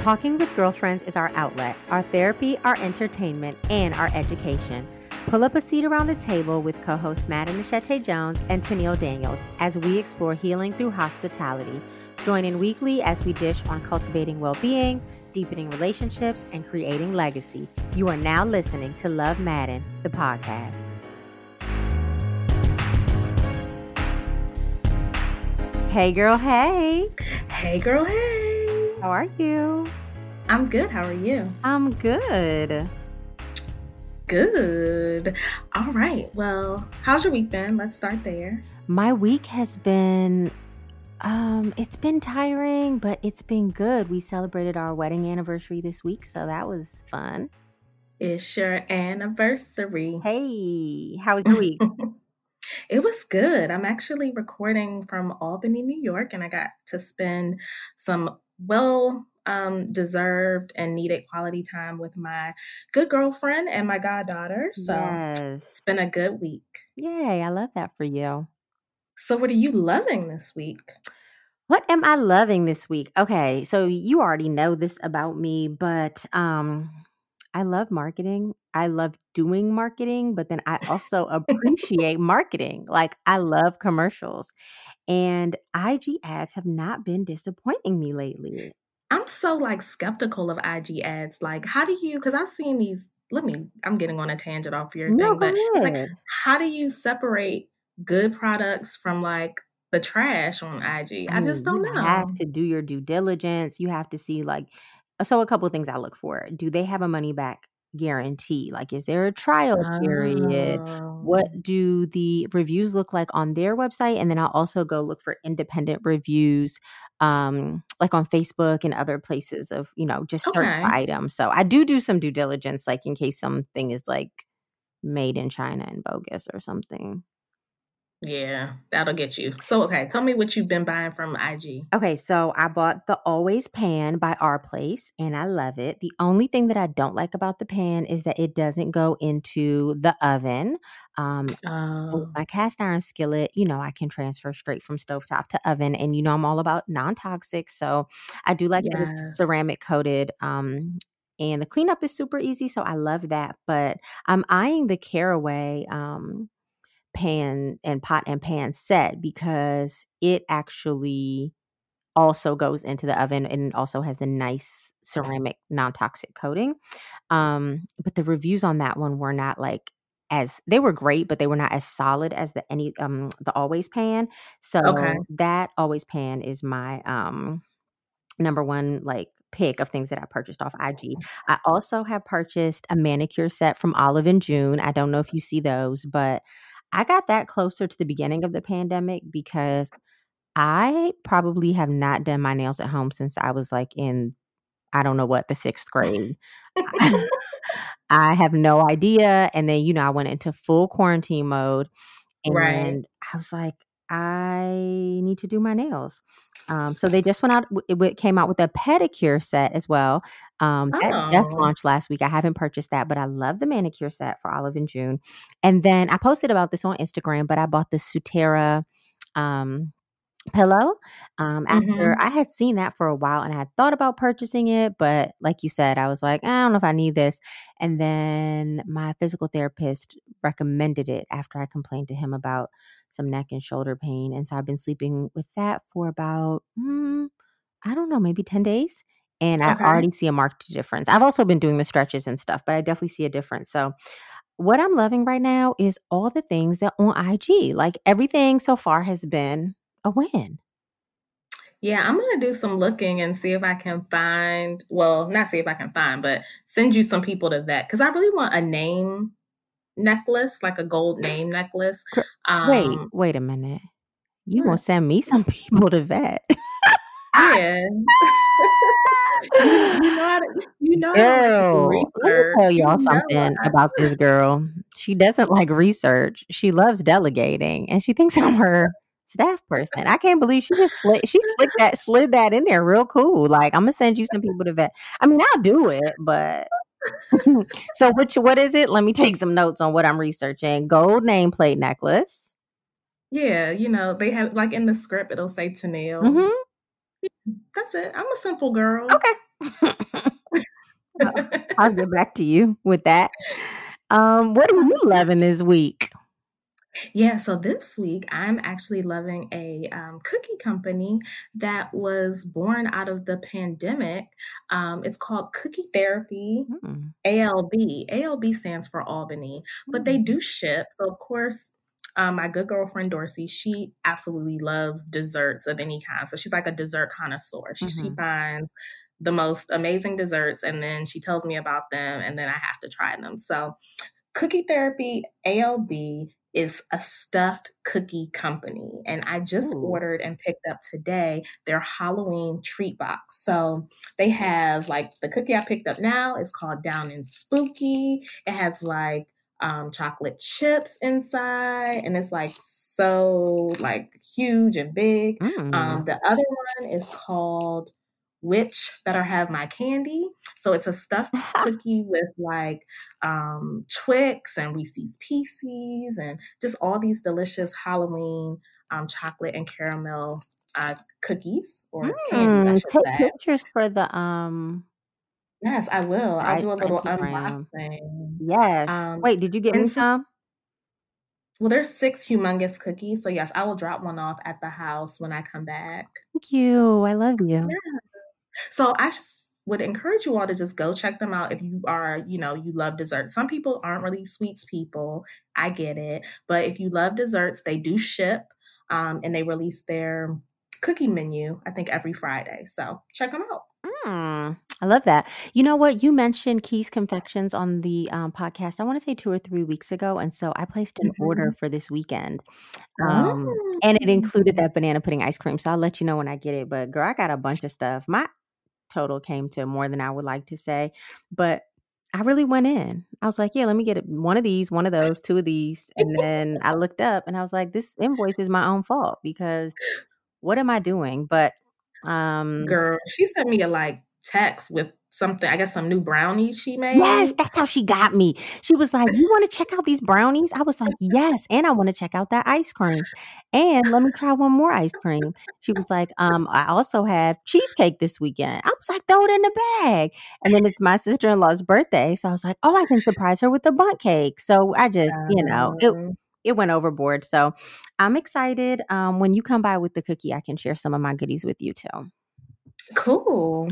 Talking with Girlfriends is our outlet, our therapy, our entertainment, and our education. Pull up a seat around the table with co hosts Maddie Machete Jones and Tennille Daniels as we explore healing through hospitality. Join in weekly as we dish on cultivating well being, deepening relationships, and creating legacy. You are now listening to Love Maaden, the podcast. Hey, girl, hey. Hey, girl, hey. How are you? I'm good. How are you? I'm good. Good. All right. Well, how's your week been? Let's start there. My week has been um it's been tiring, but it's been good. We celebrated our wedding anniversary this week, so that was fun. It's your anniversary. Hey, how was your week? it was good. I'm actually recording from Albany, New York, and I got to spend some well um, deserved and needed quality time with my good girlfriend and my goddaughter. So yes. it's been a good week. Yay, I love that for you. So, what are you loving this week? What am I loving this week? Okay, so you already know this about me, but um I love marketing. I love doing marketing, but then I also appreciate marketing. Like I love commercials. And IG ads have not been disappointing me lately. I'm so like skeptical of IG ads. Like, how do you? Because I've seen these. Let me. I'm getting on a tangent off your no, thing, but it's like, how do you separate good products from like the trash on IG? I, I just don't know. You have to do your due diligence. You have to see like. So a couple of things I look for. Do they have a money back guarantee? Like, is there a trial period? What oh. do the reviews look like on their website? And then I'll also go look for independent reviews um, like on Facebook and other places of, you know, just certain okay. items. So I do do some due diligence, like in case something is like made in China and bogus or something. Yeah, that'll get you. So, okay, tell me what you've been buying from IG. Okay, so I bought the Always Pan by Our Place and I love it. The only thing that I don't like about the pan is that it doesn't go into the oven. Um, oh. my cast iron skillet, you know, I can transfer straight from stovetop to oven, and you know, I'm all about non toxic. So I do like yes. that it's ceramic coated. Um, and the cleanup is super easy, so I love that. But I'm eyeing the Caraway um, pan and pot and pan set because it actually also goes into the oven and also has a nice ceramic non-toxic coating um but the reviews on that one were not like as they were great, but they were not as solid as the any um the always pan. So okay. that always pan is my um number one like pick of things that I purchased off IG. I also have purchased a manicure set from Olive and June. I don't know if you see those, but I got that closer to the beginning of the pandemic because I probably have not done my nails at home since I was like in I don't know what the sixth grade. I have no idea. And then, you know, I went into full quarantine mode. And right. I was like, I need to do my nails. Um, so they just went out, it came out with a pedicure set as well. Um, that just oh. launched last week. I haven't purchased that, but I love the manicure set for Olive and June. And then I posted about this on Instagram, but I bought the Sutera um, pillow um after mm-hmm. i had seen that for a while and i had thought about purchasing it but like you said i was like i don't know if i need this and then my physical therapist recommended it after i complained to him about some neck and shoulder pain and so i've been sleeping with that for about mm, i don't know maybe 10 days and okay. i already see a marked difference i've also been doing the stretches and stuff but i definitely see a difference so what I'm loving right now is all the things that on IG, like everything so far has been a win. Yeah, I'm gonna do some looking and see if I can find. Well, not see if I can find, but send you some people to vet because I really want a name necklace, like a gold name necklace. Um, wait, wait a minute. You want to send me some people to vet? yeah. you, you, know how to, you know girl, like let me tell y'all you something about this girl. She doesn't like research. She loves delegating, and she thinks I'm her staff person. I can't believe she just slid, she slid that slid that in there real cool. Like I'm gonna send you some people to vet. I mean, I'll do it, but so which what is it? Let me take some notes on what I'm researching. Gold nameplate necklace. Yeah, you know they have like in the script it'll say Tennille. Mm-hmm. That's it. I'm a simple girl. Okay. I'll get back to you with that. Um, what are you loving this week? Yeah, so this week I'm actually loving a um, cookie company that was born out of the pandemic. Um, it's called Cookie Therapy mm. ALB. ALB stands for Albany, but they hmm. do ship. So, of course, um, my good girlfriend Dorsey, she absolutely loves desserts of any kind. So she's like a dessert connoisseur. She, mm-hmm. she finds the most amazing desserts and then she tells me about them and then I have to try them. So Cookie Therapy ALB is a stuffed cookie company. And I just Ooh. ordered and picked up today their Halloween treat box. So they have like the cookie I picked up now is called Down and Spooky. It has like um, chocolate chips inside, and it's like so like huge and big. Mm. Um, the other one is called Witch better have my candy. So it's a stuffed cookie with like um, Twix and Reese's Pieces and just all these delicious Halloween um, chocolate and caramel uh, cookies or mm, candies. I should take say. pictures for the um. Yes, I will. I'll do a little Instagram. unboxing. Yes. Um, Wait, did you get me some? Well, there's six humongous cookies. So, yes, I will drop one off at the house when I come back. Thank you. I love you. Yeah. So I just would encourage you all to just go check them out if you are, you know, you love desserts. Some people aren't really sweets people. I get it. But if you love desserts, they do ship um, and they release their cookie menu, I think, every Friday. So check them out. Mm, I love that. You know what? You mentioned Keys Confections on the um, podcast, I want to say two or three weeks ago. And so I placed an mm-hmm. order for this weekend. Um. And it included that banana pudding ice cream. So I'll let you know when I get it. But girl, I got a bunch of stuff. My total came to more than I would like to say. But I really went in. I was like, yeah, let me get one of these, one of those, two of these. And then I looked up and I was like, this invoice is my own fault because what am I doing? But um girl, she sent me a like text with something, I guess some new brownies she made. Yes, that's how she got me. She was like, You want to check out these brownies? I was like, Yes. And I want to check out that ice cream. And let me try one more ice cream. She was like, Um, I also have cheesecake this weekend. I was like, Throw it in the bag. And then it's my sister in law's birthday. So I was like, Oh, I can surprise her with the Bundt cake. So I just, you know, it it went overboard. So I'm excited. Um, when you come by with the cookie, I can share some of my goodies with you too. Cool.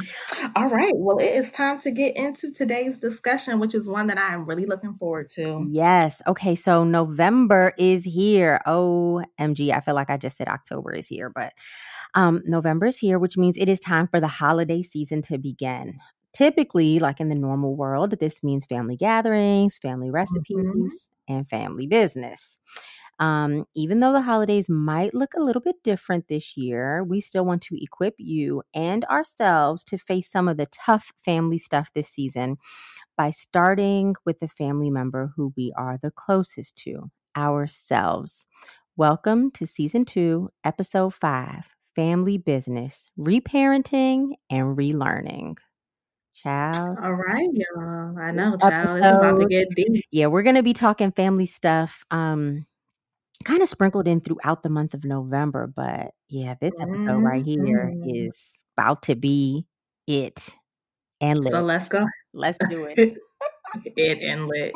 All right. Well, it is time to get into today's discussion, which is one that I am really looking forward to. Yes. Okay. So November is here. OMG. I feel like I just said October is here, but um, November is here, which means it is time for the holiday season to begin. Typically, like in the normal world, this means family gatherings, family mm-hmm. recipes, mm-hmm. And family business. Um, even though the holidays might look a little bit different this year, we still want to equip you and ourselves to face some of the tough family stuff this season by starting with the family member who we are the closest to ourselves. Welcome to season two, episode five Family Business Reparenting and Relearning. Child. All right, y'all. I know, child. Episode, it's about to get deep. Yeah, we're going to be talking family stuff. Um, kind of sprinkled in throughout the month of November. But yeah, this episode right here mm-hmm. is about to be it and lit. So let's go. Let's do it. it and lit.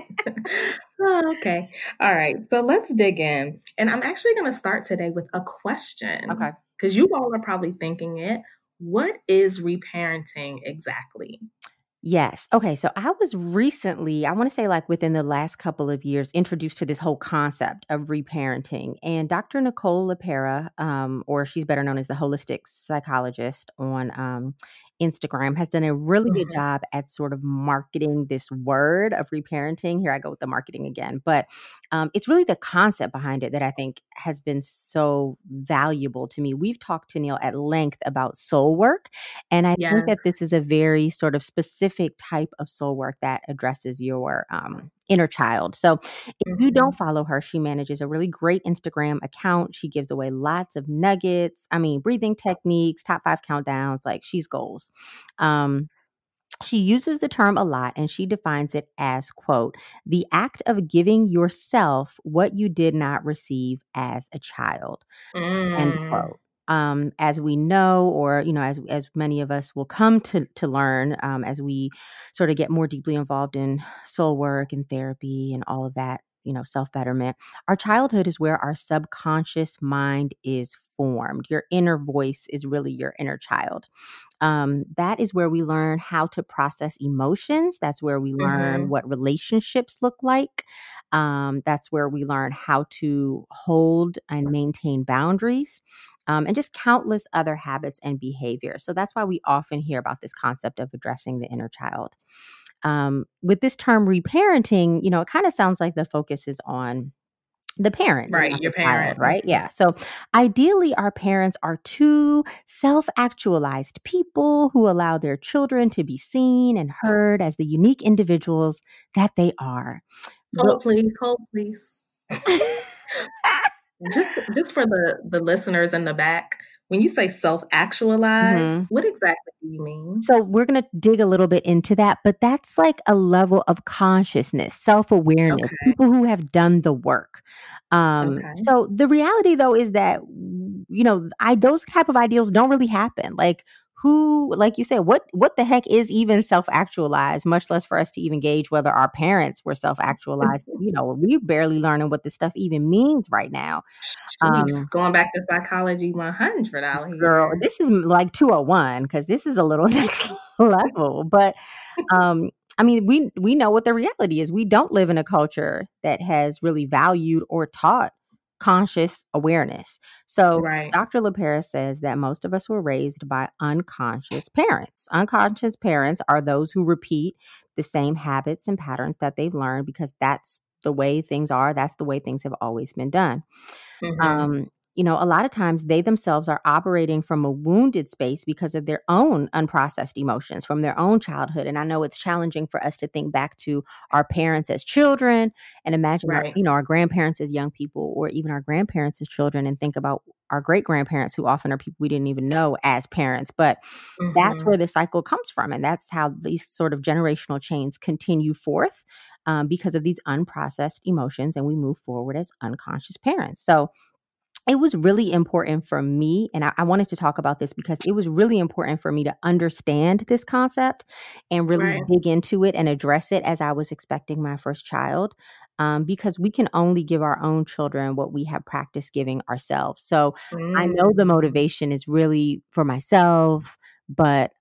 oh, okay. All right. So let's dig in. And I'm actually going to start today with a question. Okay. Because you all are probably thinking it. What is reparenting exactly? Yes. Okay. So I was recently, I want to say like within the last couple of years, introduced to this whole concept of reparenting. And Dr. Nicole LePera, um, or she's better known as the holistic psychologist on um, Instagram has done a really good mm-hmm. job at sort of marketing this word of reparenting. Here I go with the marketing again, but um, it's really the concept behind it that I think has been so valuable to me. We've talked to Neil at length about soul work, and I yes. think that this is a very sort of specific type of soul work that addresses your um, inner child. So if mm-hmm. you don't follow her, she manages a really great Instagram account. She gives away lots of nuggets. I mean, breathing techniques, top five countdowns, like she's goals. Um, she uses the term a lot and she defines it as quote the act of giving yourself what you did not receive as a child mm. end quote um, as we know, or you know, as as many of us will come to to learn um, as we sort of get more deeply involved in soul work and therapy and all of that, you know, self betterment. Our childhood is where our subconscious mind is formed. Your inner voice is really your inner child. Um, that is where we learn how to process emotions. That's where we learn Mhm. what relationships look like. Um, that's where we learn how to hold and maintain boundaries. Um, and just countless other habits and behaviors. So that's why we often hear about this concept of addressing the inner child. Um, with this term reparenting, you know, it kind of sounds like the focus is on the parent, Right, your the child, parent. right? Yeah. So ideally, our parents are two self actualized people who allow their children to be seen and heard as the unique individuals that they are. Hold please, hold please. Just just for the the listeners in the back, when you say self-actualized, Mhm. what exactly do you mean? So we're going to dig a little bit into that, but that's like a level of consciousness, self-awareness, Okay, people who have done the work. Um, okay. so the reality though is that you know, I those type of ideals don't really happen. Like who like you said what what the heck is even self-actualized much less for us to even gauge whether our parents were self-actualized. You know we're barely learning what this stuff even means right now. Um going back to psychology 100 out girl this is like 201 because this is a little next level. But um i mean we we know what the reality is. We don't live in a culture that has really valued or taught conscious awareness so Right. dr LePera says that most of us were raised by unconscious parents unconscious parents are those who repeat the same habits and patterns that they've learned because that's the way things are that's the way things have always been done Mhm. um, you know, a lot of times they themselves are operating from a wounded space because of their own unprocessed emotions from their own childhood. And I know it's challenging for us to think back to our parents as children and imagine our, you know, our grandparents as young people or even our grandparents as children and think about our great grandparents who often are people we didn't even know as parents. But that's Mhm. where the cycle comes from. And that's how these sort of generational chains continue forth um, because of these unprocessed emotions. And we move forward as unconscious parents. So, it was really important for me, and I, I wanted to talk about this because it was really important for me to understand this concept and really Right. dig into it and address it as I was expecting my first child. Um, because we can only give our own children what we have practiced giving ourselves. So I know the Mm. motivation is really for myself, but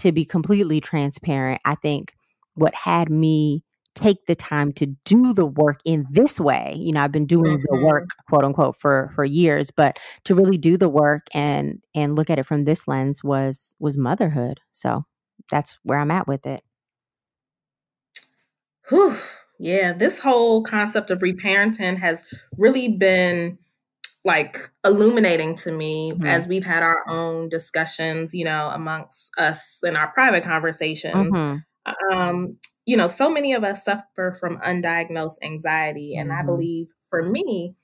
to be completely transparent, I think what had me take the time to do the work in this way, you know, I've been doing the work, Mhm. quote unquote, for for years, but to really do the work and and look at it from this lens was was motherhood. So that's where I'm at with it. Whew. Yeah, this whole concept of reparenting has really been like illuminating to me Mhm. as we've had our own discussions, you know, amongst us in our private conversations. Mhm. Um, you know, so many of us suffer from undiagnosed anxiety. And I Mhm. believe for me,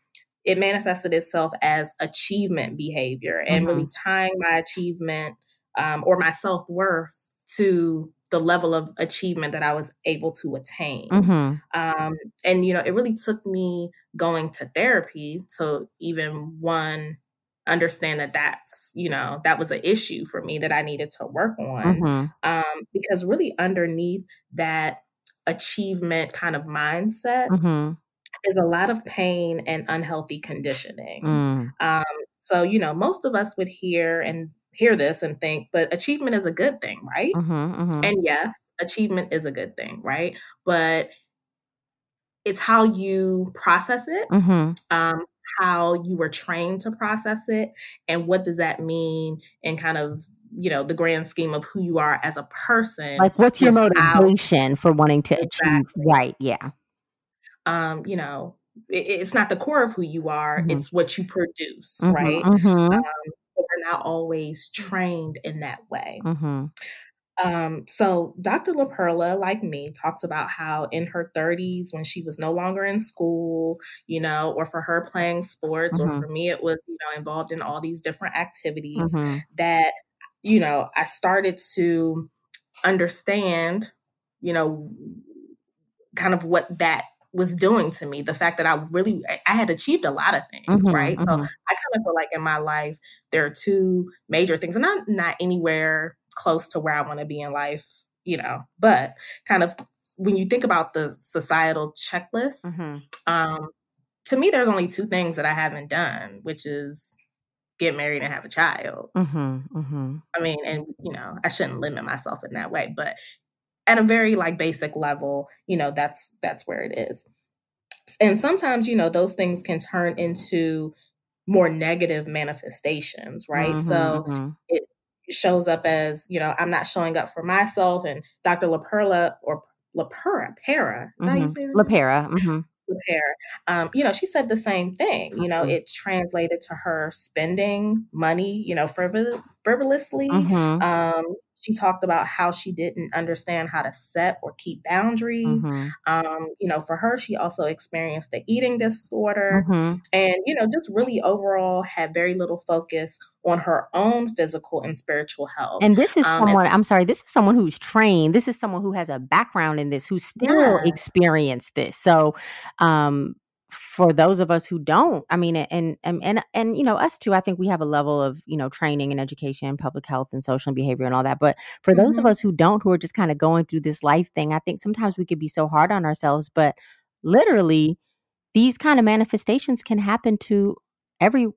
it manifested itself as achievement behavior and really Mhm. tying my achievement um, or my self worth to the level of achievement that I was able to attain. Mhm. Um, and, you know, it really took me going to therapy to even one understand that that's, you know, that was an issue for me that I needed to work on. Mhm. Um, because really underneath that achievement kind of mindset Mhm. is a lot of pain and unhealthy conditioning. Mm. Um, so, you know, most of us would hear and hear this and think, but achievement is a good thing, right? Mhm. Mhm. And yes, achievement is a good thing, right? But it's how you process it, Mhm. um, how you were trained to process it, and what does that mean in kind of, you know, the grand scheme of who you are as a person Like what's your motivation for wanting to achieve right, yeah. Um, you know, it, it's not the core of who you are, Mhm. it's what you produce, Mhm. right? Mhm. Um, but we're not always trained in that way. Um, so Dr. LaPerla, like me, talks about how in her 30s, when she was no longer in school, you know, or for her playing sports, or Mhm. for me, it was, you know, involved in all these different activities, Mhm. that, you know, I started to understand, you know, kind of what that was doing to me. The fact that I really I had achieved a lot of things, mm-hmm, right? Mm-hmm. So I kind of feel like in my life there are two major things, and I'm not anywhere close to where I want to be in life, you know, but kind of when you think about the societal checklist, mm-hmm. um, to me, there's only two things that I haven't done, which is get married and have a child. Mm-hmm, mm-hmm. I mean, and you know, I shouldn't limit myself in that way, but at a very like basic level, you know, that's that's where it is. And sometimes, you know, those things can turn into more negative manifestations, right? Mm-hmm, so mm-hmm. it shows up as, you know, I'm not showing up for myself and Dr. LaPerla or LePera, Para, is that you mm-hmm. say? LePera. Mm-hmm. Um, you know, she said the same thing. You know, mm-hmm. it translated to her spending money, you know, frivol- frivolously. Mm-hmm. Um, she talked about how she didn't understand how to set or keep boundaries. Mm-hmm. Um, you know, for her, she also experienced the eating disorder mm-hmm. and, you know, just really overall had very little focus on her own physical and spiritual health. And this is um, someone, and, I'm sorry, this is someone who's trained. This is someone who has a background in this, who still yeah. experienced this. So, um, for those of us who don't i mean and and and and you know us too i think we have a level of you know training and education and public health and social and behavior and all that but for mm-hmm. those of mm-hmm. us who don't who are just kind of going through this life thing i think sometimes we could be so hard on ourselves but literally these kind of manifestations can happen to every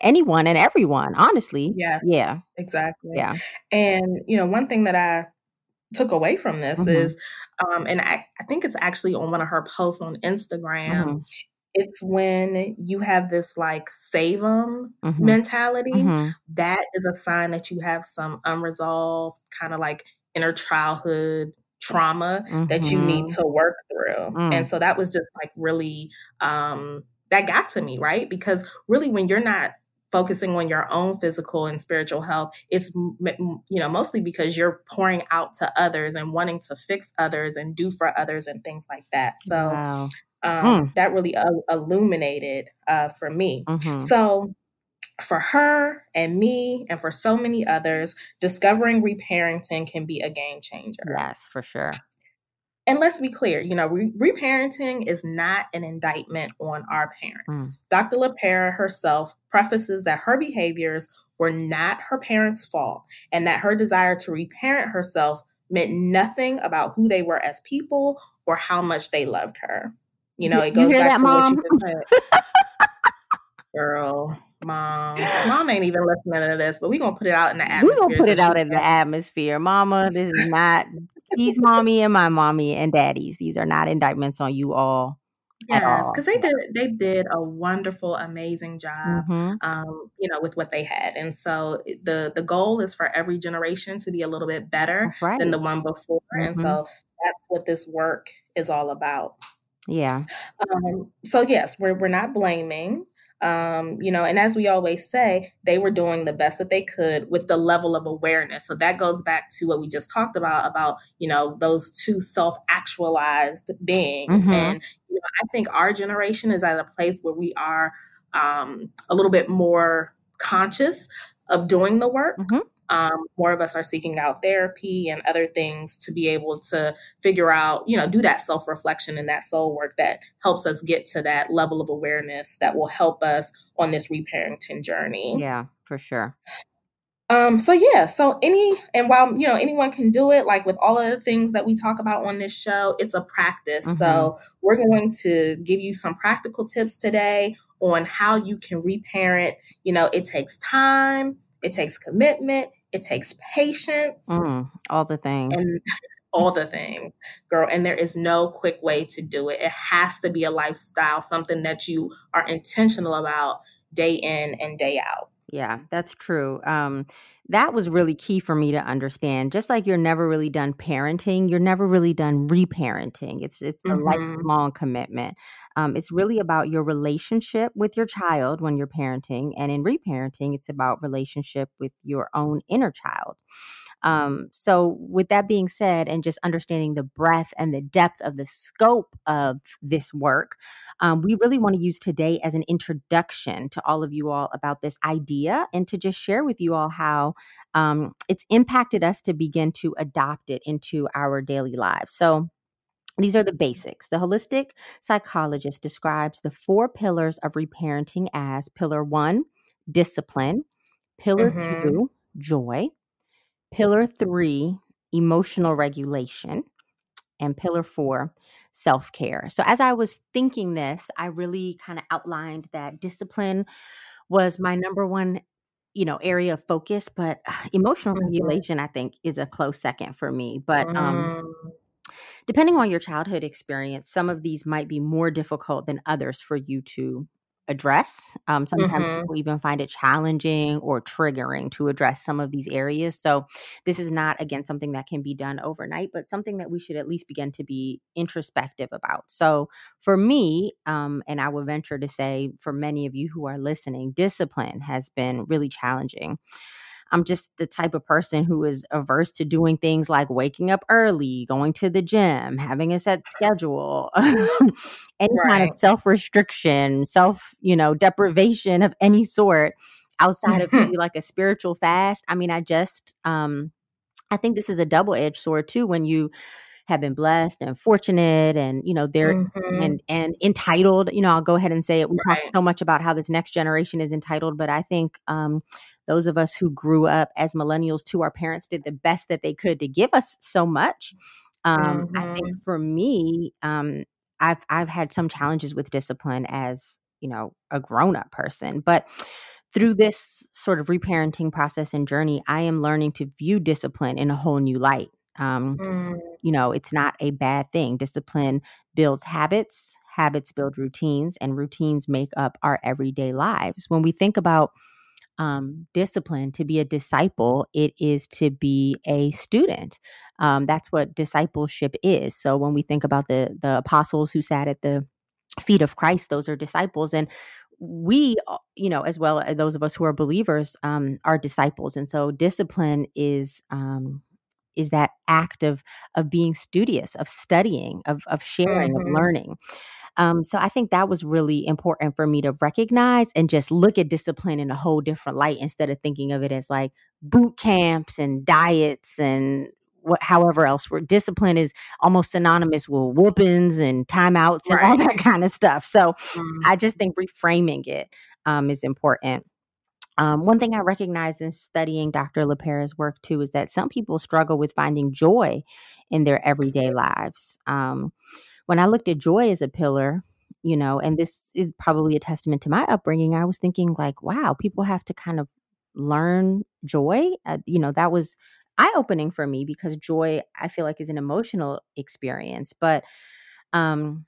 anyone and everyone honestly yeah yeah exactly yeah and you know one thing that i took away from this mm-hmm. is um and I, I think it's actually on one of her posts on instagram mm-hmm. It's when you have this like save them mm-hmm. mentality mm-hmm. that is a sign that you have some unresolved kind of like inner childhood trauma that you need mm-hmm. to work through and mm. so that was just like really um that got to me right because really when you're not focusing on your own physical and spiritual health it's you know mostly because you're pouring out to others and wanting to fix others and do for others and things like that so wow. Um, mm. that really uh, illuminated uh, for me mm-hmm. so for her and me and for so many others discovering reparenting can be a game changer yes for sure and let's be clear, you know, re- reparenting is not an indictment on our parents. Mm. Dr. LePera herself prefaces that her behaviors were not her parents' fault and that her desire to reparent herself meant nothing about who they were as people or how much they loved her. You know, it goes back that, to mom? what you said. Girl, mom. Mom ain't even listening to this, but we're gonna put it out in the atmosphere. We're gonna put so it out in the atmosphere. Mama, this is not He's mommy and my mommy and daddy's. These are not indictments on you all. Yes, because they did they did a wonderful, amazing job, mm-hmm. um, you know, with what they had, and so the the goal is for every generation to be a little bit better right. than the one before, mm-hmm. and so that's what this work is all about. Yeah. Um, so yes, we're we're not blaming. Um, you know, and as we always say, they were doing the best that they could with the level of awareness. So that goes back to what we just talked about about, you know, those two self-actualized beings. Mm-hmm. And you know, I think our generation is at a place where we are um, a little bit more conscious of doing the work. Mm-hmm. Um, more of us are seeking out therapy and other things to be able to figure out, you know, do that self reflection and that soul work that helps us get to that level of awareness that will help us on this reparenting journey. Yeah, for sure. Um, so yeah, so any and while you know anyone can do it, like with all of the things that we talk about on this show, it's a practice. Mm-hmm. So we're going to give you some practical tips today on how you can reparent. You know, it takes time, it takes commitment, it takes patience. Mm, all the things. And all the things, girl. And there is no quick way to do it. It has to be a lifestyle, something that you are intentional about day in and day out. Yeah, that's true. Um, that was really key for me to understand. Just like you're never really done parenting, you're never really done reparenting. It's it's a mm-hmm. lifelong commitment. Um, it's really about your relationship with your child when you're parenting, and in reparenting, it's about relationship with your own inner child. Um, so, with that being said, and just understanding the breadth and the depth of the scope of this work, um, we really want to use today as an introduction to all of you all about this idea and to just share with you all how um, it's impacted us to begin to adopt it into our daily lives. So, these are the basics. The holistic psychologist describes the four pillars of reparenting as pillar one, discipline, pillar Mhm. two, joy, pillar three, emotional regulation, and pillar four, self care. So, as I was thinking this, I really kind of outlined that discipline was my number one you know area of focus but emotional Mhm. regulation i think is a close second for me but um Mm. depending on your childhood experience, some of these might be more difficult than others for you to address. Um, sometimes Mhm. people even find it challenging or triggering to address some of these areas. So, this is not, again, something that can be done overnight, but something that we should at least begin to be introspective about. So, for me, um, and I would venture to say for many of you who are listening, discipline has been really challenging. I'm just the type of person who is averse to doing things like waking up early, going to the gym, having a set schedule, any kind of self restriction, self, you know, deprivation of any sort outside of maybe like a spiritual fast. I mean, I just, um, I think this is a double edged sword too when you have been blessed and fortunate and, you know, they're Mhm. and and entitled. You know, I'll go ahead and say it. We talk so much about how this next generation is entitled, but I think um, those of us who grew up as millennials too, our parents did the best that they could to give us so much. Um, I think for me, um, I've I've had some challenges with discipline as you know a grown up person, but through this sort of reparenting process and journey, I am learning to view discipline in a whole new light. Um, Mm. you know, it's not a bad thing. Discipline builds habits, habits build routines, and routines make up our everyday lives. When we think about um, discipline, to be a disciple, it is to be a student. Um, that's what discipleship is. So when we think about the the apostles who sat at the feet of Christ, those are disciples, and we, uh, you know, as well as those of us who are believers, um, are disciples. And so discipline is um, is that act of of being studious, of studying, of of sharing, of Mhm. learning. Um, so I think that was really important for me to recognize and just look at discipline in a whole different light instead of thinking of it as like boot camps and diets and what however else where discipline is almost synonymous with whoopings and timeouts and all that kind of stuff. So Mm. I just think reframing it um, is important. Um, one thing I recognize in studying Dr. LePera's work too is that some people struggle with finding joy in their everyday lives. Um, when I looked at joy as a pillar, you know, and this is probably a testament to my upbringing, I was thinking, like, wow, people have to kind of learn joy. Uh, you know, that was eye opening for me because joy, I feel like, is an emotional experience. But, um,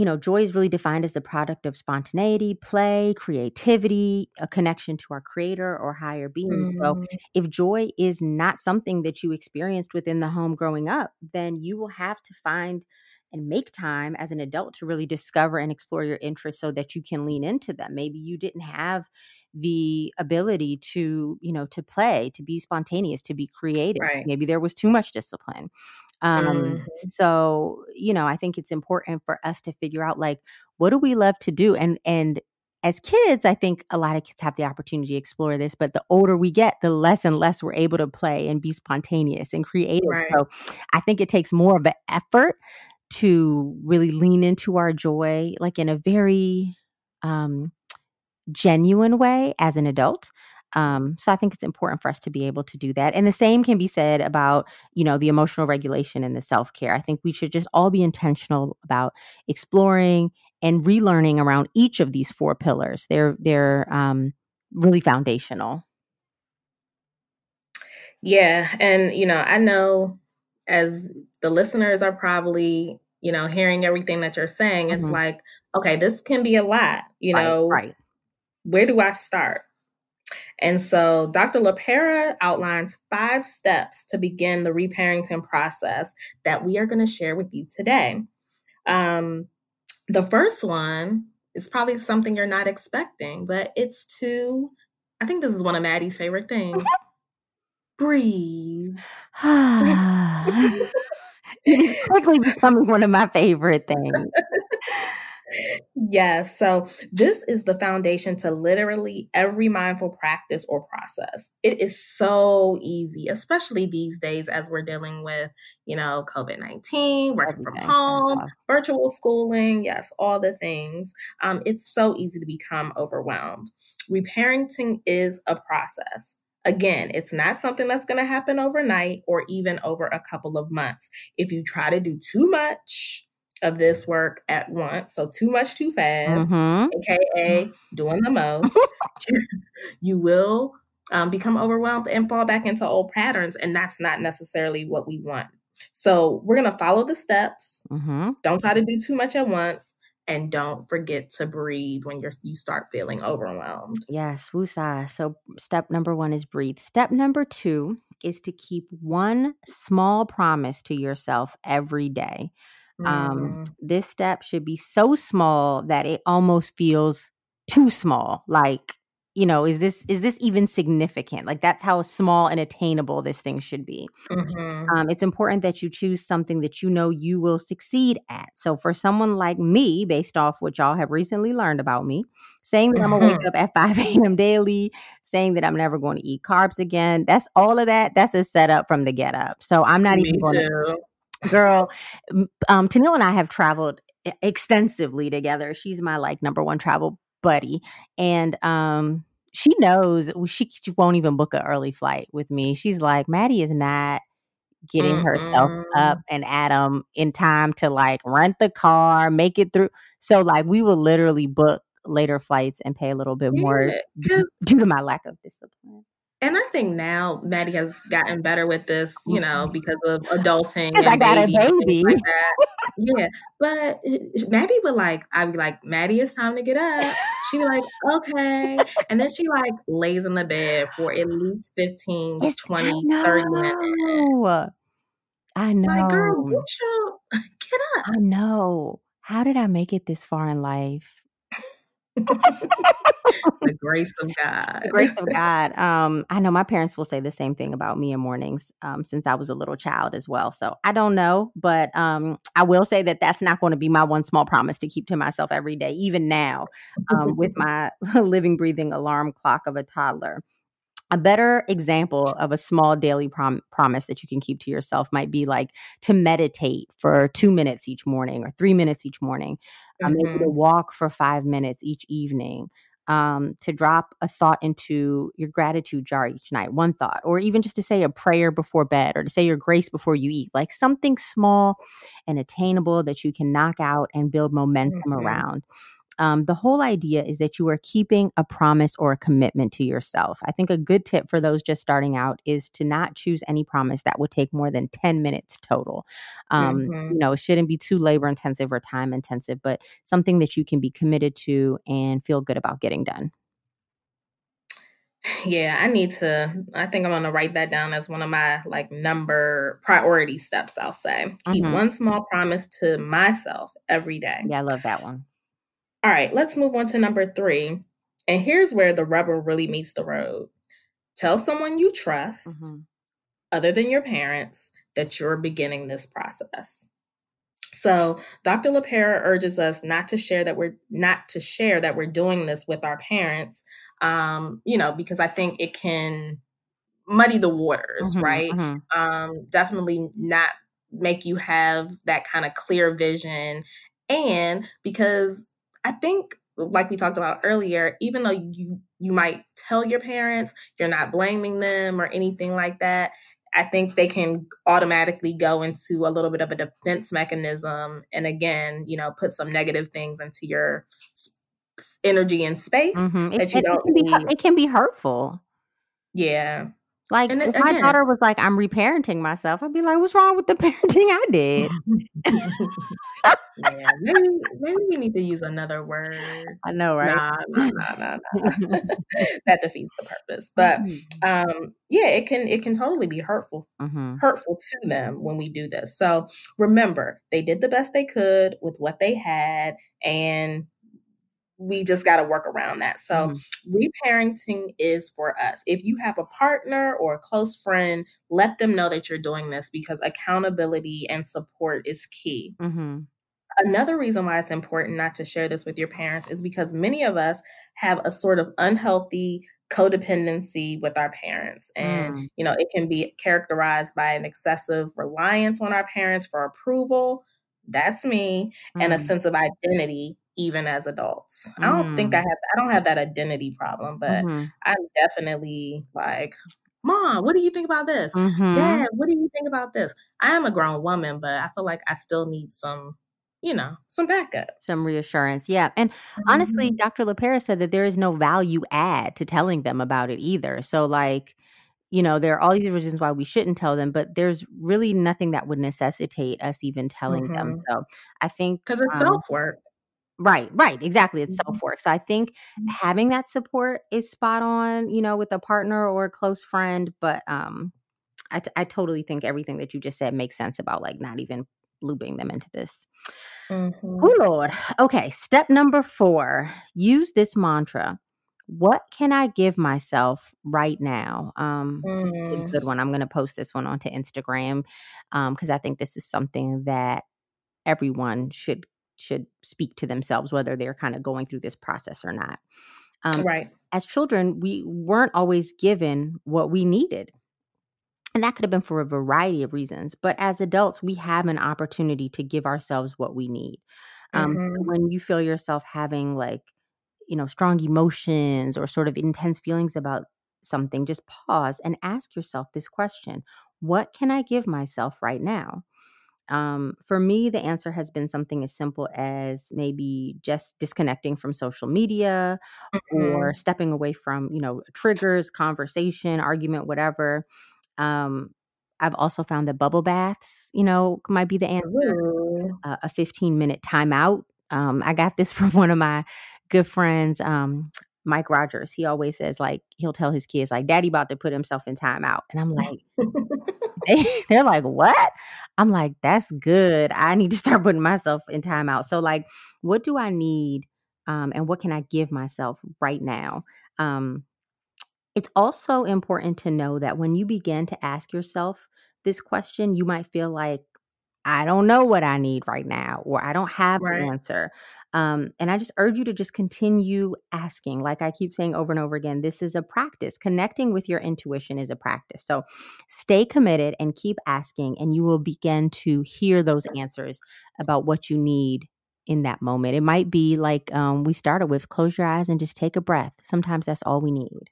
you know, joy is really defined as the product of spontaneity, play, creativity, a connection to our creator or higher being. So, Mm. if joy is not something that you experienced within the home growing up, then you will have to find and make time as an adult to really discover and explore your interests so that you can lean into them. Maybe you didn't have the ability to, you know, to play, to be spontaneous, to be creative. Right. Maybe there was too much discipline. Um, Mhm. so, you know, I think it's important for us to figure out like what do we love to do and and as kids, I think a lot of kids have the opportunity to explore this, but the older we get, the less and less we're able to play and be spontaneous and creative. Right. So, I think it takes more of an effort to really lean into our joy like in a very um genuine way as an adult. Um, so I think it's important for us to be able to do that. And the same can be said about, you know, the emotional regulation and the self-care. I think we should just all be intentional about exploring and relearning around each of these four pillars. They're they're um really foundational. Yeah, and you know, I know as the listeners are probably, you know, hearing everything that you're saying, it's Mhm. like, okay, this can be a lot, you Right, know, right. Where do I start? And so Dr. LePera outlines five steps to begin the reparenting process that we are going to share with you today. Um, the first one is probably something you're not expecting, but it's to, I think this is one of Maddie's favorite things breathe. it is quickly becoming one of my favorite things. Yes. So this is the foundation to literally every mindful practice or process. It is so easy, especially these days as we're dealing with, you know, COVID 19, working from home, virtual schooling. Yes, all the things. Um, it's so easy to become overwhelmed. Reparenting is a process. Again, it's not something that's going to happen overnight or even over a couple of months. If you try to do too much, of this work at once. So too much too fast, mm-hmm. aka doing the most. you will um, become overwhelmed and fall back into old patterns, and that's not necessarily what we want. So we're gonna follow the steps. Mm-hmm. Don't try to do too much at once. And don't forget to breathe when you're you start feeling overwhelmed. Yes, woosah. So step number one is breathe. Step number two is to keep one small promise to yourself every day. Um, mm. this step should be so small that it almost feels too small. Like, you know, is this is this even significant? Like that's how small and attainable this thing should be. Mm-hmm. Um, it's important that you choose something that you know you will succeed at. So for someone like me, based off what y'all have recently learned about me, saying that mm-hmm. I'm gonna wake up at 5 a.m. daily, saying that I'm never going to eat carbs again, that's all of that. That's a setup from the get up. So I'm not me even going to girl um Tennille and I have traveled extensively together. She's my like number one travel buddy and um she knows she, she won't even book an early flight with me. She's like, Maddie is not getting mm herself up and Adam in time to like rent the car, make it through. So like we will literally book later flights and pay a little bit more due to my lack of discipline. And I think now Maddie has gotten better with this, you know, mm-hmm. because of adulting and I got baby a baby. Like yeah. But Maddie would like, I'd be like, Maddie, it's time to get up. She'd be like, okay. And then she like lays in the bed for at least 15, it's, 20, 30 minutes. I know. Like, girl, get up. Get up. I know. How did I make it this far in life? the grace of God. The grace of God. Um, I know my parents will say the same thing about me in mornings um, since I was a little child as well. So I don't know, but um, I will say that that's not going to be my one small promise to keep to myself every day, even now um, with my living, breathing alarm clock of a toddler. A better example of a small daily prom- promise that you can keep to yourself might be like to meditate for two minutes each morning or three minutes each morning, mm-hmm. maybe to walk for five minutes each evening, um, to drop a thought into your gratitude jar each night, one thought, or even just to say a prayer before bed or to say your grace before you eat, like something small and attainable that you can knock out and build momentum mm-hmm. around um, the whole idea is that you are keeping a promise or a commitment to yourself. I think a good tip for those just starting out is to not choose any promise that would take more than 10 minutes total. Um, mm-hmm. You know, it shouldn't be too labor intensive or time intensive, but something that you can be committed to and feel good about getting done. Yeah, I need to. I think I'm going to write that down as one of my like number priority steps. I'll say keep mm-hmm. one small promise to myself every day. Yeah, I love that one. All right, let's move on to number three. And here's where the rubber really meets the road. Tell someone you trust, mm-hmm. other than your parents, that you're beginning this process. So Dr. LePera urges us not to share that we're not to share that we're doing this with our parents, um, you know, because I think it can muddy the waters, mm-hmm, right? Mm-hmm. Um, definitely not make you have that kind of clear vision. And because I think like we talked about earlier, even though you you might tell your parents, you're not blaming them or anything like that. I think they can automatically go into a little bit of a defense mechanism and again, you know, put some negative things into your energy and space mm-hmm. that it, you don't it can, be, it can be hurtful. Yeah. Like and if again, my daughter was like, "I'm reparenting myself," I'd be like, "What's wrong with the parenting I did?" yeah, maybe maybe we need to use another word. I know, right? Nah, nah, nah, nah, nah. that defeats the purpose. But mm-hmm. um, yeah, it can it can totally be hurtful mm-hmm. hurtful to them when we do this. So remember, they did the best they could with what they had, and we just got to work around that. So, mm-hmm. reparenting is for us. If you have a partner or a close friend, let them know that you're doing this because accountability and support is key. Mm-hmm. another reason why it's important not to share this with your parents is because many of us have a sort of unhealthy codependency with our parents and mm. you know it can be characterized by an excessive reliance on our parents for approval that's me mm. and a mm. sense of identity even as adults mm. i don't think i mm. have i don't have that identity problem but mm-hmm. i'm definitely like mom what do you think about this mm-hmm. dad what do you think about this i am a grown woman but i feel like i still need some you know, some backup. Some reassurance. Yeah. And mm-hmm. honestly, Dr. LaPera said that there is no value add to telling them about it either. So, like, you know, there are all these reasons why we shouldn't tell them, but there's really nothing that would necessitate us even telling mm-hmm. them. So, I think because it's um, self work. Right, right, exactly. It's mm-hmm. self work. So I think mm-hmm. having that support is spot on, you know, with a partner or a close friend. But um, I, t- I totally think everything that you just said makes sense about like not even looping them into this. Mm-hmm. Oh, Lord. Okay. Step number four use this mantra. What can I give myself right now? Um, mm. good one. I'm going to post this one onto Instagram because um, I think this is something that everyone should should speak to themselves, whether they're kind of going through this process or not. Um, right. As children, we weren't always given what we needed. And that could have been for a variety of reasons. But as adults, we have an opportunity to give ourselves what we need. Um, mm-hmm. so when you feel yourself having like, you know, strong emotions or sort of intense feelings about something, just pause and ask yourself this question What can I give myself right now? Um, for me, the answer has been something as simple as maybe just disconnecting from social media mm-hmm. or stepping away from, you know, triggers, conversation, argument, whatever, um, I've also found that bubble baths, you know, might be the answer. Uh, a 15 minute timeout. Um, I got this from one of my good friends, um, Mike Rogers. He always says, like, he'll tell his kids, like, Daddy about to put himself in timeout. And I'm like, they, they're like, what? I'm like, that's good. I need to start putting myself in timeout. So, like, what do I need? Um, and what can I give myself right now? Um, it's also important to know that when you begin to ask yourself this question, you might feel like, I don't know what I need right now, or I don't have right. the answer. Um, and I just urge you to just continue asking. Like I keep saying over and over again, this is a practice. Connecting with your intuition is a practice. So stay committed and keep asking, and you will begin to hear those answers about what you need in that moment. It might be like um, we started with close your eyes and just take a breath. Sometimes that's all we need.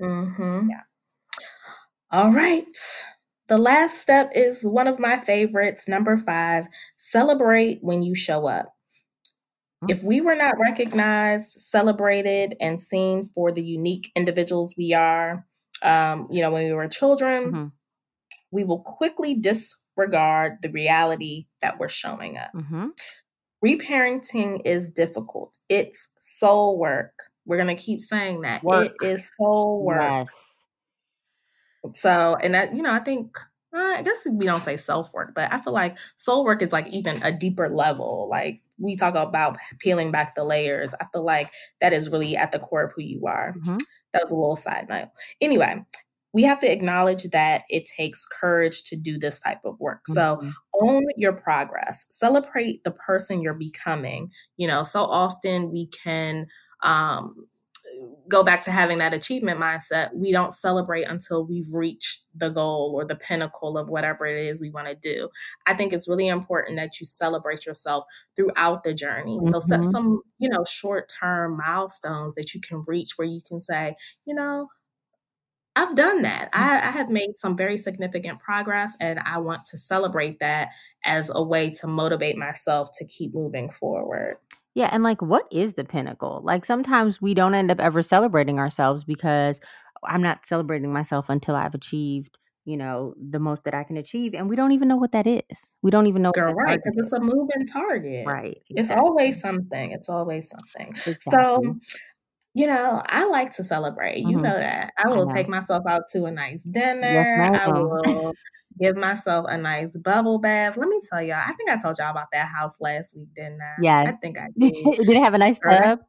Mm-hmm. Yeah. All right. The last step is one of my favorites, number five celebrate when you show up. If we were not recognized, celebrated, and seen for the unique individuals we are, um, you know, when we were children, mm-hmm. we will quickly disregard the reality that we're showing up. Mm-hmm. Reparenting is difficult, it's soul work. We're gonna keep saying that work. it is soul work. Yes. So, and that you know, I think I guess we don't say self work, but I feel like soul work is like even a deeper level. Like we talk about peeling back the layers. I feel like that is really at the core of who you are. Mm-hmm. That was a little side note. Anyway, we have to acknowledge that it takes courage to do this type of work. Mm-hmm. So own your progress, celebrate the person you're becoming. You know, so often we can um, go back to having that achievement mindset, we don't celebrate until we've reached the goal or the pinnacle of whatever it is we want to do. I think it's really important that you celebrate yourself throughout the journey. Mm-hmm. So set mm-hmm. some, you know, short-term milestones that you can reach where you can say, you know, I've done that. I, I, have made some very significant progress, and I want to celebrate that as a way to motivate myself to keep moving forward. Yeah, and like what is the pinnacle? Like sometimes we don't end up ever celebrating ourselves because I'm not celebrating myself until I've achieved, you know, the most that I can achieve and we don't even know what that is. We don't even know Girl, right, because it's a moving target. Right. Exactly. It's always something. It's always something. Exactly. So you know, I like to celebrate. You mm-hmm. know that. I will I take myself out to a nice dinner. Yes, I will give myself a nice bubble bath. Let me tell y'all, I think I told y'all about that house last week, didn't I? Yeah. I think I did. did it have a nice tub?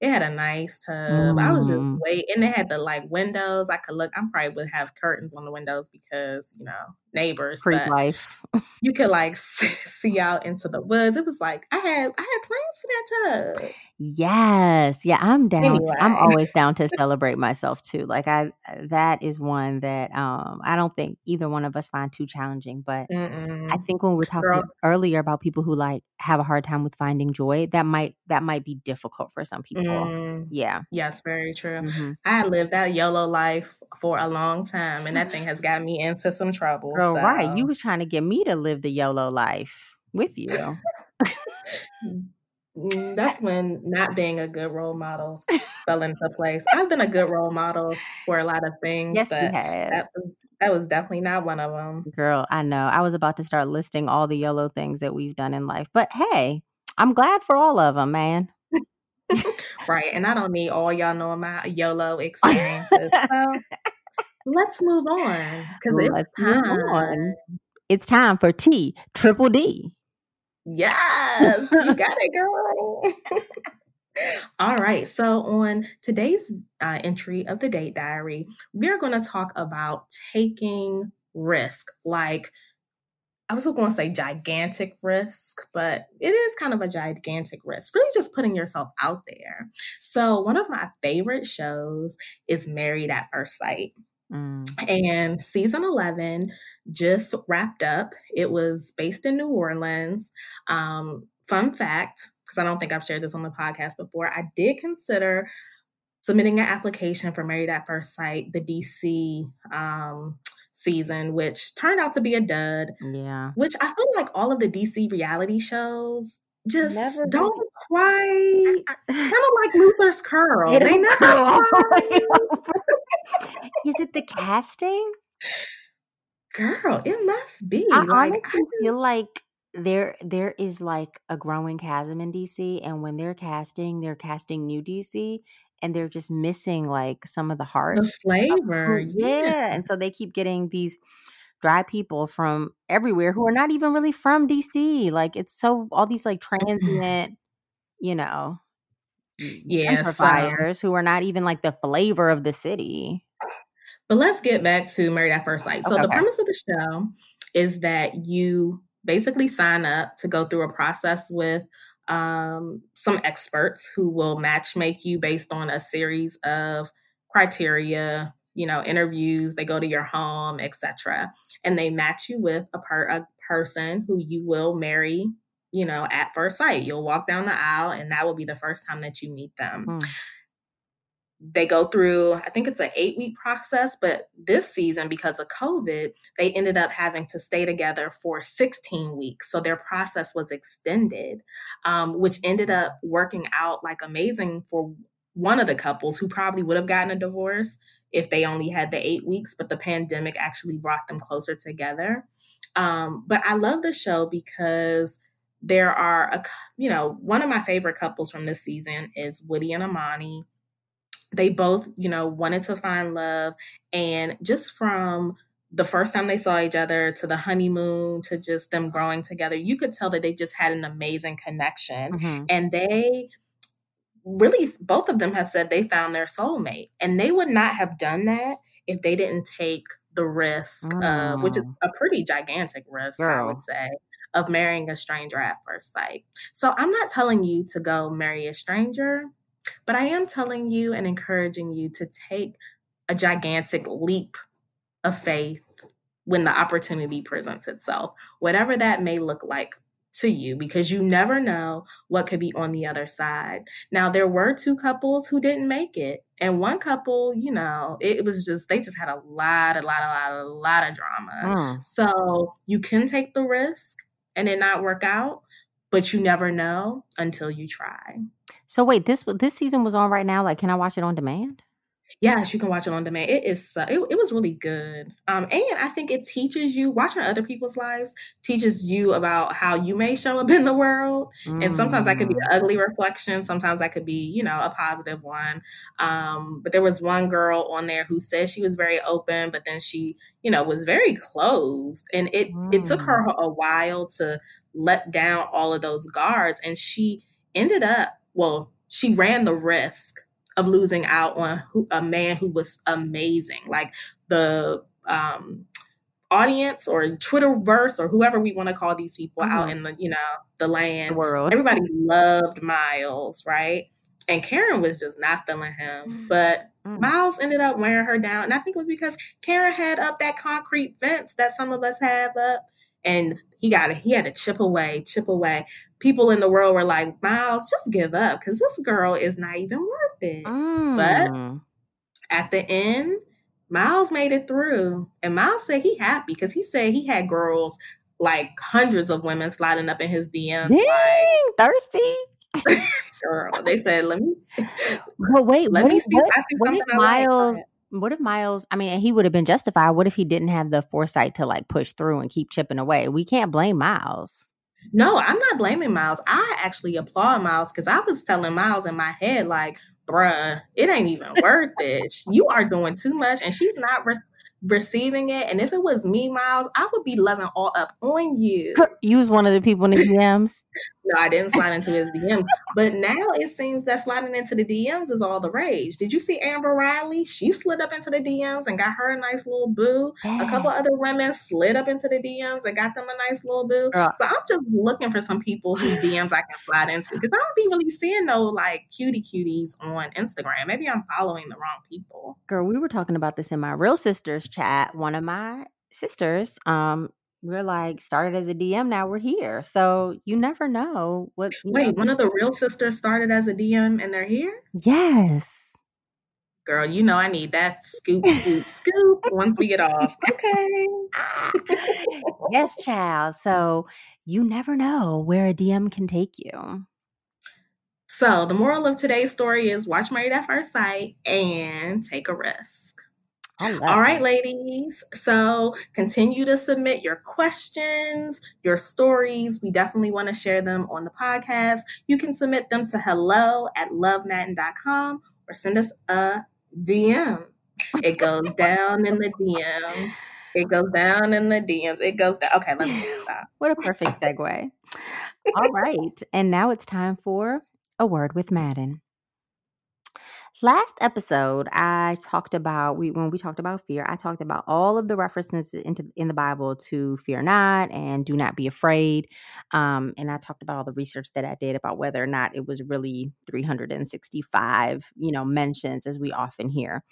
It had a nice tub. Mm. I was just wait, and it had the like windows. I could look. I probably would have curtains on the windows because you know neighbors, Creep life. you could like see out into the woods. It was like I had I had plans for that tub. Yes. Yeah, I'm down. Anyway. I'm always down to celebrate myself too. Like I that is one that um I don't think either one of us find too challenging, but Mm-mm. I think when we were talking Girl. earlier about people who like have a hard time with finding joy, that might that might be difficult for some people. Mm, Yeah. yes, very true. hmm I lived that YOLO life for a long time, and that thing has got me into some trouble. Girl, right. You was trying to get me to live the YOLO life with you. Mm, that's when not being a good role model fell into place. I've been a good role model for a lot of things, yes, but that was, that was definitely not one of them. Girl, I know. I was about to start listing all the YOLO things that we've done in life. But hey, I'm glad for all of them, man. Right. And I don't need all y'all knowing my YOLO experiences. so let's move on because it's time. on. It's time for T Triple D. Yes, you got it, girl. All right. So, on today's uh, entry of the date diary, we're going to talk about taking risk. Like, I was going to say gigantic risk, but it is kind of a gigantic risk. Really, just putting yourself out there. So, one of my favorite shows is Married at First Sight. Mm. And season 11 just wrapped up. It was based in New Orleans. Um, fun fact, because I don't think I've shared this on the podcast before, I did consider submitting an application for Married at First Sight, the DC um, season, which turned out to be a dud, Yeah. which I feel like all of the DC reality shows just Never don't quite kind of like Luther's Curl. They never curl. Is it the casting? Girl, it must be. I like honestly feel like there there is like a growing chasm in DC, and when they're casting, they're casting new DC, and they're just missing like some of the heart. the flavor. Oh, Yeah. yeah, and so they keep getting these dry people from everywhere who are not even really from DC. Like it's so all these like transient, you know, Yeah, so- who are not even like the flavor of the city. But let's get back to Married at First Sight. So Okay, the okay. premise of the show is that you basically sign up to go through a process with um, some experts who will match make you based on a series of criteria, you know, interviews. They go to your home, etc., and they match you with a, per- a person who you will marry. You know, at first sight, you'll walk down the aisle, and that will be the first time that you meet them. Hmm. they go through i think it's an eight week process but this season because of covid they ended up having to stay together for 16 weeks so their process was extended um, which ended up working out like amazing for one of the couples who probably would have gotten a divorce if they only had the eight weeks but the pandemic actually brought them closer together um, but i love the show because there are a you know one of my favorite couples from this season is woody and amani they both, you know, wanted to find love. And just from the first time they saw each other to the honeymoon to just them growing together, you could tell that they just had an amazing connection. Mhm. And they really, both of them have said they found their soulmate. And they would not have done that if they didn't take the risk of, which is Mm. a pretty gigantic risk, I would say, of marrying a stranger at first sight. So I'm not telling you to go marry a stranger. But I am telling you and encouraging you to take a gigantic leap of faith when the opportunity presents itself, whatever that may look like to you, because you never know what could be on the other side. Now, there were two couples who didn't make it, and one couple, you know, it, was just, they just had a lot, a lot, a lot, a lot of drama. Mm. So you can take the risk and it not work out, but you never know until you try. So wait, this this season was on right now. Like, can I watch it on demand? Yes, you can watch it on demand. It is so, it, it was really good. Um, and I think it teaches you watching other people's lives teaches you about how you may show up in the world. And sometimes that could be Mm. an ugly reflection. Sometimes that could be, you know, a positive one. Um, but there was one girl on there who said she was very open, but then she, you know, was very closed. And it it took her a while to let down all of those guards. And she ended up, well, she ran the risk of losing out on who, a man who was amazing. Like the um audience or Twitterverse or whoever we want to call these people mm-hmm. out in the, you know, the land. The world. Everybody loved Miles, right? And Karen was just not feeling him. Mm. But mm. Miles ended up wearing her down. And I think it was because Karen had up that concrete fence that some of us have up. And he got. He had to chip away, chip away. People in the world were like, Miles, just give up because this girl is not even worth it. Mm. But at the end, Miles made it through. And Miles said he happy because he said he had girls like hundreds of women sliding up in his DMs. Dang, like, thirsty. girl, they said, let me. But wait, let me see. What, I see what if Miles? Like. What if Miles? I mean, he would have been justified. What if he didn't have the foresight to like push through and keep chipping away? We can't blame Miles. No, I'm not blaming Miles. I actually applaud Miles because I was telling Miles in my head, like, bruh, it ain't even worth it. You are doing too much, and she's not receiving it. And if it was me, Miles, I would be loving all up on you. You was one of the people in the DMs. no, I didn't slide into his DMs. But now it seems that sliding into the DMs is all the rage. Did you see Amber Riley? She slid up into the DMs and got her a nice little boo. A couple other women slid up into the DMs and got them a nice little boo. Girl. So I'm just looking for some people whose DMs I can slide into because I don't be really seeing no like cutie cuties on Instagram. Maybe I'm following the wrong people. Girl, we were talking about this in my real sisters chat. One of my sisters, um, we're like started as a DM. Now we're here, so you never know what. Wait, know. one of the real sisters started as a DM and they're here. Yes. Girl, you know I need that scoop, scoop, scoop once we get off. Okay. yes, child. So you never know where a DM can take you. So the moral of today's story is watch Married at First Sight and take a risk. All right, ladies. So continue to submit your questions, your stories. We definitely want to share them on the podcast. You can submit them to hello at lovemaaden.com or send us a DM. It goes down in the DMs. It goes down in the DMs. It goes down. Okay, let me stop. What a perfect segue. All right. And now it's time for a word with Maaden. Last episode, I talked about we when we talked about fear, I talked about all of the references into in the Bible to fear not and do not be afraid. Um, and I talked about all the research that I did about whether or not it was really 365, you know, mentions as we often hear.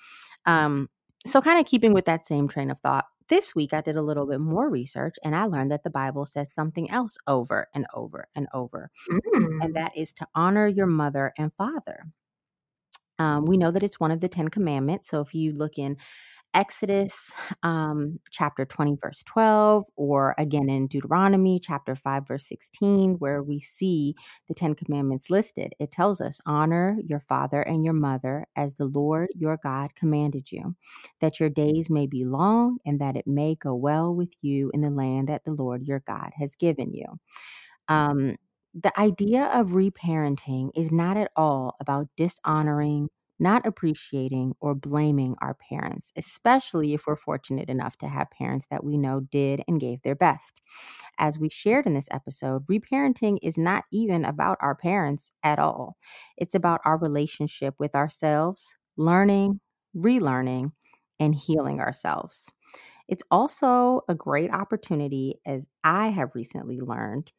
Um, so kind of keeping with that same train of thought, this week I did a little bit more research and I learned that the Bible says something else over and over and over. Mm. And that is to honor your mother and father. Um, we know that it's one of the Ten Commandments. So if you look in Exodus um, chapter 20, verse 12, or again in Deuteronomy chapter 5, verse 16, where we see the Ten Commandments listed, it tells us, Honor your father and your mother as the Lord your God commanded you, that your days may be long and that it may go well with you in the land that the Lord your God has given you. Um, the idea of reparenting is not at all about dishonoring, not appreciating, or blaming our parents, especially if we're fortunate enough to have parents that we know did and gave their best. As we shared in this episode, reparenting is not even about our parents at all. It's about our relationship with ourselves, learning, relearning, and healing ourselves. It's also a great opportunity, as I have recently learned,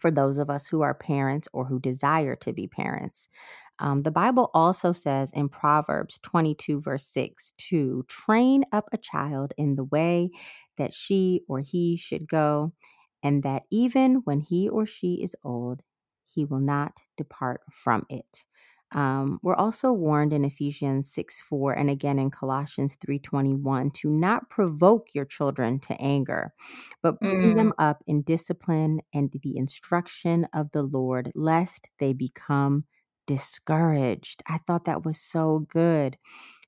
for those of us who are parents or who desire to be parents. Um, the Bible also says in Proverbs 22, verse 6, to train up a child in the way that she or he should go, and that even when he or she is old, he will not depart from it. Um, we're also warned in Ephesians 6 4 and again in Colossians 3 21 to not provoke your children to anger, but bring mm. them up in discipline and the instruction of the Lord, lest they become discouraged. I thought that was so good.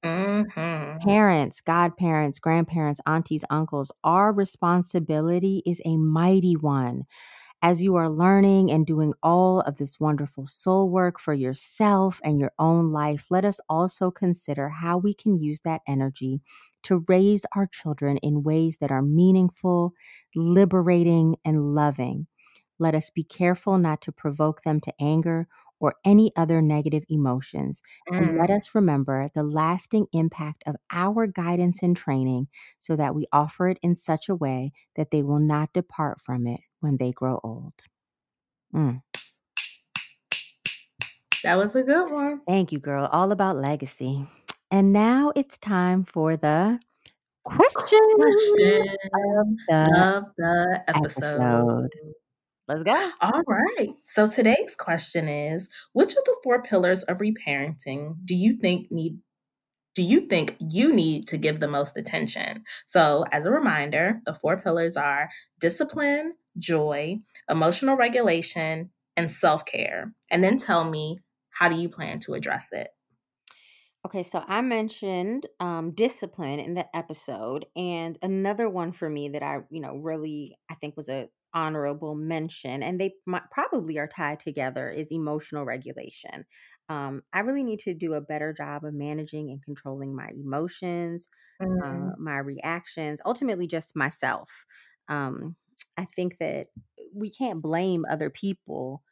Mm-hmm. Parents, godparents, grandparents, aunties, uncles, our responsibility is a mighty one as you are learning and doing all of this wonderful soul work for yourself and your own life, let us also consider how we can use that energy to raise our children in ways that are meaningful, liberating, and loving. Let us be careful not to provoke them to anger or any other negative emotions. And let Mm. us remember the lasting impact of our guidance and training so that we offer it in such a way that they will not depart from it when they grow old. Mm. That was a good one. Thank you, girl. All about legacy. And now it's time for the question, Question of the of the episode. episode. Let's go. All right. So today's question is which of the four pillars of reparenting do you think need do you think you need to give the most attention? So, as a reminder, the four pillars are discipline, joy, emotional regulation, and self-care. And then tell me how do you plan to address it? Okay, so I mentioned um, discipline in that episode, and another one for me that I, you know, really I think was a honorable mention, and they might, probably are tied together is emotional regulation. Um, I really need to do a better job of managing and controlling my emotions, uh, Mm, my reactions, ultimately just myself. Um, I think that we can't blame other people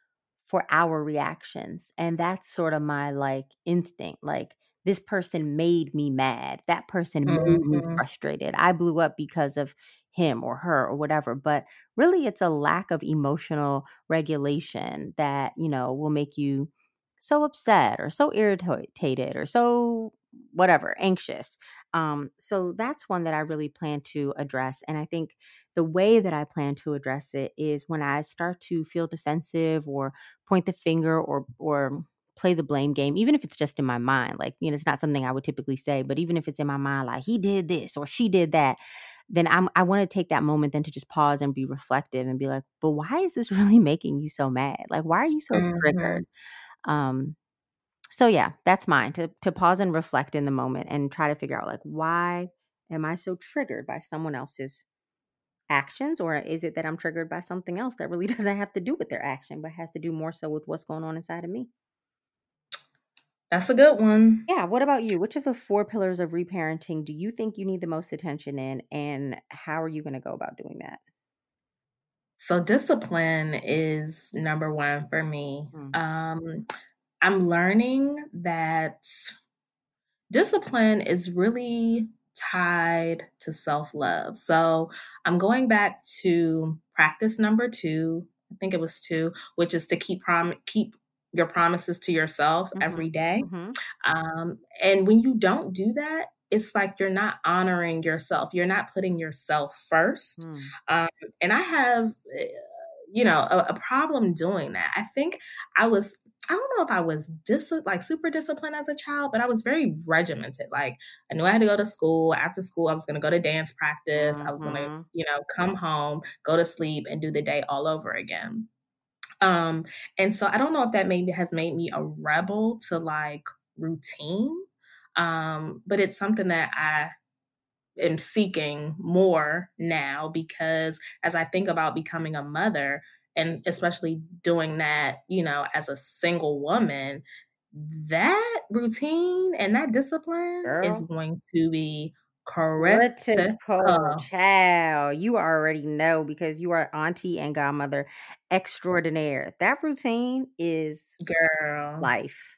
for our reactions. And that's sort of my like instinct. Like, this person made me mad. That person made me mhm, frustrated. I blew up because of him or her or whatever. But really, it's a lack of emotional regulation that, you know, will make you so upset or so irritated or so whatever, anxious. Um, so that's one that I really plan to address. And I think the way that I plan to address it is when I start to feel defensive or point the finger or or play the blame game, even if it's just in my mind. Like, you know, it's not something I would typically say, but even if it's in my mind, like he did this or she did that, then I'm I want to take that moment then to just pause and be reflective and be like, but why is this really making you so mad? Like, why are you so mhm. triggered? Um, so yeah, that's mine to to pause and reflect in the moment and try to figure out like why am I so triggered by someone else's actions or is it that I'm triggered by something else that really doesn't have to do with their action but has to do more so with what's going on inside of me? That's a good one. Yeah, what about you? Which of the four pillars of reparenting do you think you need the most attention in and how are you going to go about doing that? So discipline is number 1 for me. Mm, Um, I'm learning that discipline is really tied to self-love. So, I'm going back to practice number 2, I think it was 2, which is to keep prom keep your promises to yourself every mhm. day. Mhm. Um, and when you don't do that, it's like you're not honoring yourself. You're not putting yourself first. Mm, Um, and I have, eh, you know, a, a problem doing that. I think I was, I don't know if I was dis- like super disciplined as a child, but I was very regimented. Like I knew I had to go to school. After school, I was going to go to dance practice. I was going to, mhm. you know, come home, go to sleep, and do the day all over again. Um, and so I don't know if that maybe has made me a rebel to like routine. Um, but it's something that I am seeking more now because as I think about becoming a mother and especially doing that, you know, as a single woman, that routine and that discipline is going to be critical. critical child. You already know because you are auntie and godmother extraordinaire. That routine is Girl. life.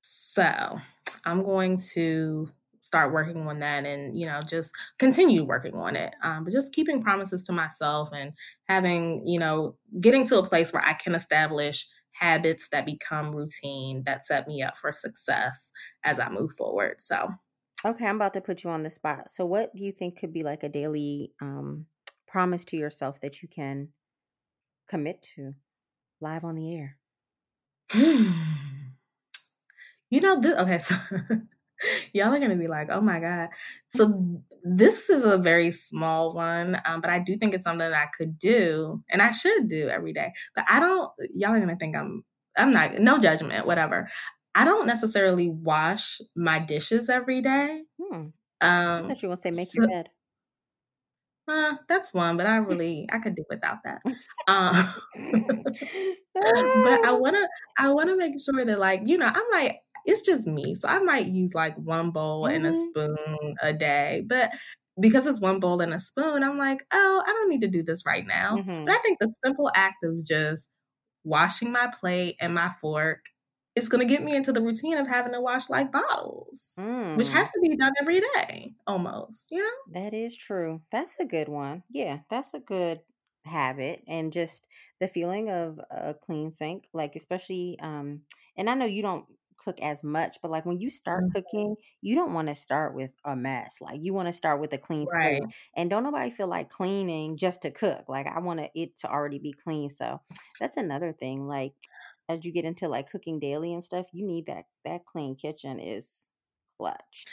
So I'm going to start working on that and, you know, just continue working on it. Um, but just keeping promises to myself and having, you know, getting to a place where I can establish habits that become routine that set me up for success as I move forward. So, Okay, I'm about to put you on the spot. So what do you think could be like a daily um promise to yourself that you can commit to live on the air? You know, the, okay, so y'all are gonna be like, "Oh my god." So this is a very small one, um, but I do think it's something that I could do, and I should do every day. But I don't y'all are gonna think I'm I'm not no judgment, whatever. I don't necessarily wash my dishes every day. Hmm. I Um, thought you were gonna say make your bed. uh, that's one, but I really I could do without that. Um But I wanna I wanna make sure that, like, you know, I'm like it's just me, so I might use, like, 1 bowl and a mhm, spoon a day, but because it's 1 bowl and a spoon, I'm like, "Oh, I don't need to do this right now." But mhm. I think the simple act of just washing my plate and my fork is going to get me into the routine of having to wash like bottles, mm. which has to be done every day almost, you know? That is true. That's a good one. Yeah, that's a good habit and just the feeling of a clean sink like especially um and I know you don't cook as much but like when you start mm-hmm. cooking you don't want to start with a mess like you want to start with a clean right. and don't nobody feel like cleaning just to cook like I want it to already be clean so that's another thing like as you get into like cooking daily and stuff, you need that that clean kitchen is clutch.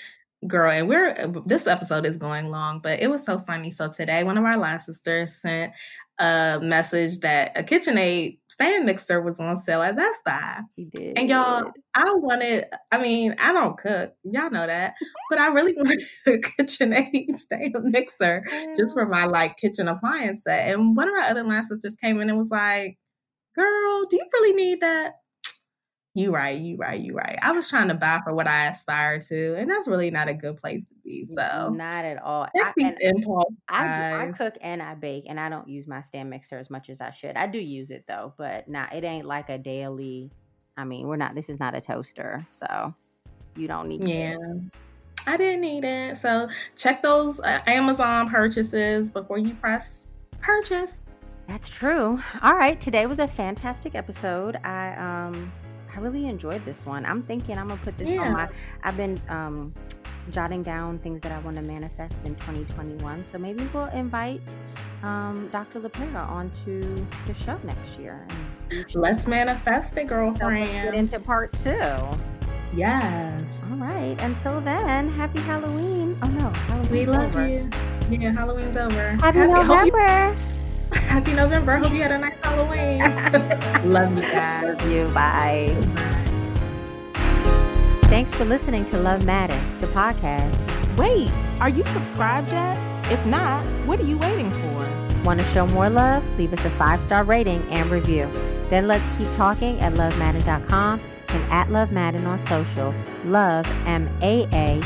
Girl, and we're this episode is going long, but it was so funny. So today, one of our line sisters sent a message that a KitchenAid stand mixer was on sale at Best Buy. And y'all, I wanted, I mean, I don't cook, y'all know that, but I really wanted a KitchenAid stand mixer just for my like kitchen appliance set. And one of our other line sisters came in and was like, girl, do you really need that? You right, you right, you right. I was trying to buy for what I aspire to, and that's really not a good place to be. So not at all. I, impulse I, I, cook and I bake, and I don't use my stand mixer as much as I should. I do use it though, but nah, it ain't like a daily. I mean, we're not. This is not a toaster, so you don't need. Yeah. It. I didn't need it. So check those uh, Amazon purchases before you press purchase. That's true. All right, today was a fantastic episode. I um I really enjoyed this one. I'm thinking I'm gonna put this yeah. on my. I've been um jotting down things that I want to manifest in 2021. So maybe we'll invite um, Dr. LePera onto the show next year. Let's manifest it, girlfriend. get into part two. Yes. All right. Until then, happy Halloween. Oh no, Halloween's we love over. you. Yeah, Halloween's over. Happy, happy November. Happy November. Hope you had a nice Halloween. Love you guys. Love you. Bye. Thanks for listening to Love Maaden, the podcast. Wait, are you subscribed yet? If not, what are you waiting for? Want to show more love? Leave us a five star rating and review. Then let's keep talking at lovemaaden.com and at Love Maaden on social. Love, M A A